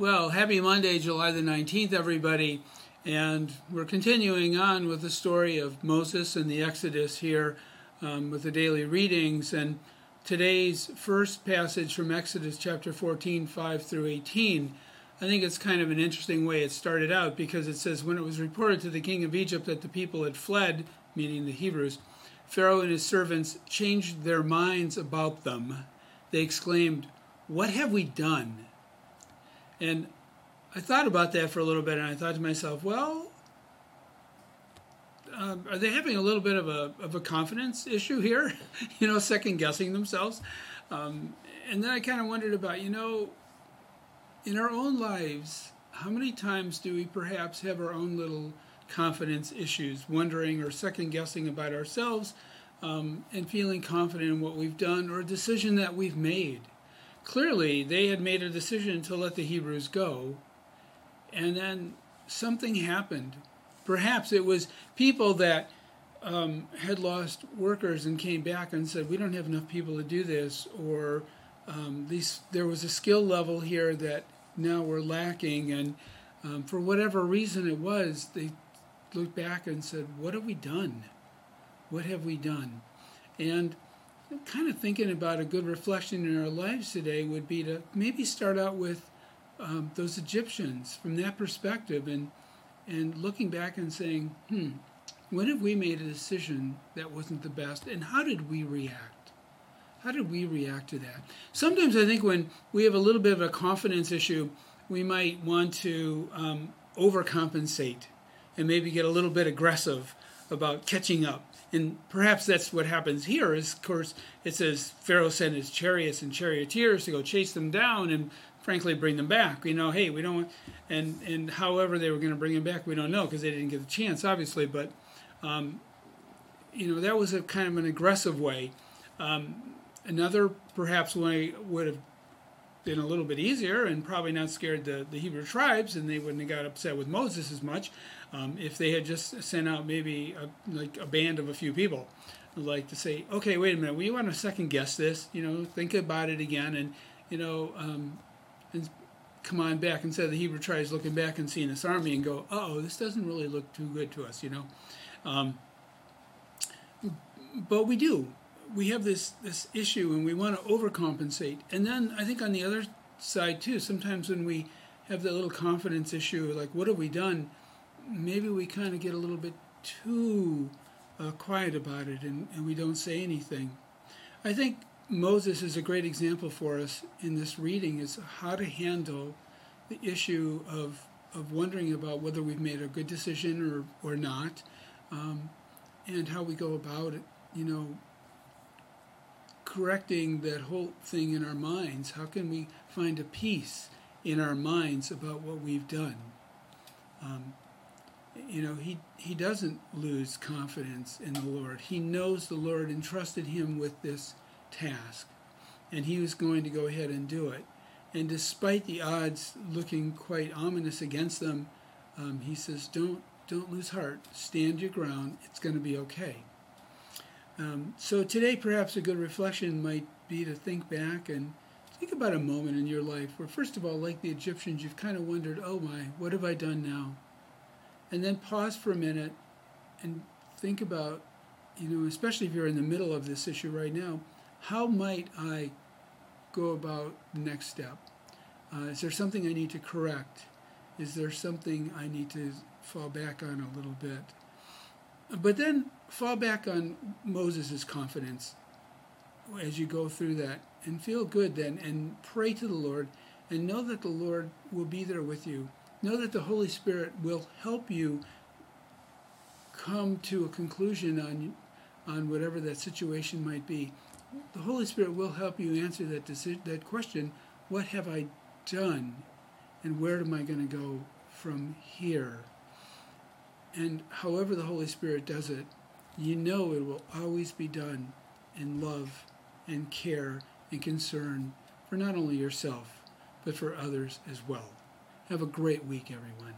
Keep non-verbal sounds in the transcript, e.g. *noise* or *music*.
Well, happy Monday, July the 19th, everybody. And we're continuing on with the story of Moses and the Exodus here um, with the daily readings. And today's first passage from Exodus chapter 14, 5 through 18. I think it's kind of an interesting way it started out because it says, When it was reported to the king of Egypt that the people had fled, meaning the Hebrews, Pharaoh and his servants changed their minds about them. They exclaimed, What have we done? And I thought about that for a little bit, and I thought to myself, well, uh, are they having a little bit of a of a confidence issue here? *laughs* you know, second guessing themselves. Um, and then I kind of wondered about, you know, in our own lives, how many times do we perhaps have our own little confidence issues, wondering or second guessing about ourselves, um, and feeling confident in what we've done or a decision that we've made? Clearly, they had made a decision to let the Hebrews go, and then something happened. Perhaps it was people that um, had lost workers and came back and said, "We don't have enough people to do this," or um, these, there was a skill level here that now we're lacking, and um, for whatever reason it was, they looked back and said, "What have we done? What have we done?" And kind of thinking about a good reflection in our lives today would be to maybe start out with um, those Egyptians from that perspective and and looking back and saying, hmm, when have we made a decision that wasn't the best and how did we react? How did we react to that? Sometimes I think when we have a little bit of a confidence issue, we might want to um, overcompensate and maybe get a little bit aggressive about catching up and perhaps that's what happens here is of course it says pharaoh sent his chariots and charioteers to go chase them down and frankly bring them back. You know hey we don't and and however they were going to bring them back we don't know because they didn't get the chance obviously but um, you know that was a kind of an aggressive way. Um, another perhaps way would have been a little bit easier and probably not scared the, the Hebrew tribes, and they wouldn't have got upset with Moses as much um, if they had just sent out maybe a, like a band of a few people, like to say, okay, wait a minute, we want to second guess this, you know, think about it again, and you know, um, and come on back instead of the Hebrew tribes looking back and seeing this army and go, oh, this doesn't really look too good to us, you know. Um, but we do we have this this issue and we want to overcompensate. And then I think on the other side too, sometimes when we have that little confidence issue, like what have we done? Maybe we kind of get a little bit too uh, quiet about it and, and we don't say anything. I think Moses is a great example for us in this reading is how to handle the issue of of wondering about whether we've made a good decision or or not, um, and how we go about it. You know, correcting that whole thing in our minds? How can we find a peace in our minds about what we've done? Um, you know, he, he doesn't lose confidence in the Lord. He knows the Lord entrusted him with this task, and he was going to go ahead and do it. And despite the odds looking quite ominous against them, um, he says, "Don't don't lose heart. Stand your ground. It's going to be okay." Um, so today, perhaps a good reflection might be to think back and think about a moment in your life where, first of all, like the Egyptians, you've kind of wondered, oh my, what have I done now? And then pause for a minute and think about, you know, especially if you're in the middle of this issue right now, how might I go about the next step? Uh, is there something I need to correct? Is there something I need to fall back on a little bit? But then fall back on Moses' confidence as you go through that and feel good then and pray to the Lord and know that the Lord will be there with you. Know that the Holy Spirit will help you come to a conclusion on on whatever that situation might be. The Holy Spirit will help you answer that decision, that question, what have I done and where am I going to go from here? And however the Holy Spirit does it, you know it will always be done in love and care and concern for not only yourself, but for others as well. Have a great week, everyone.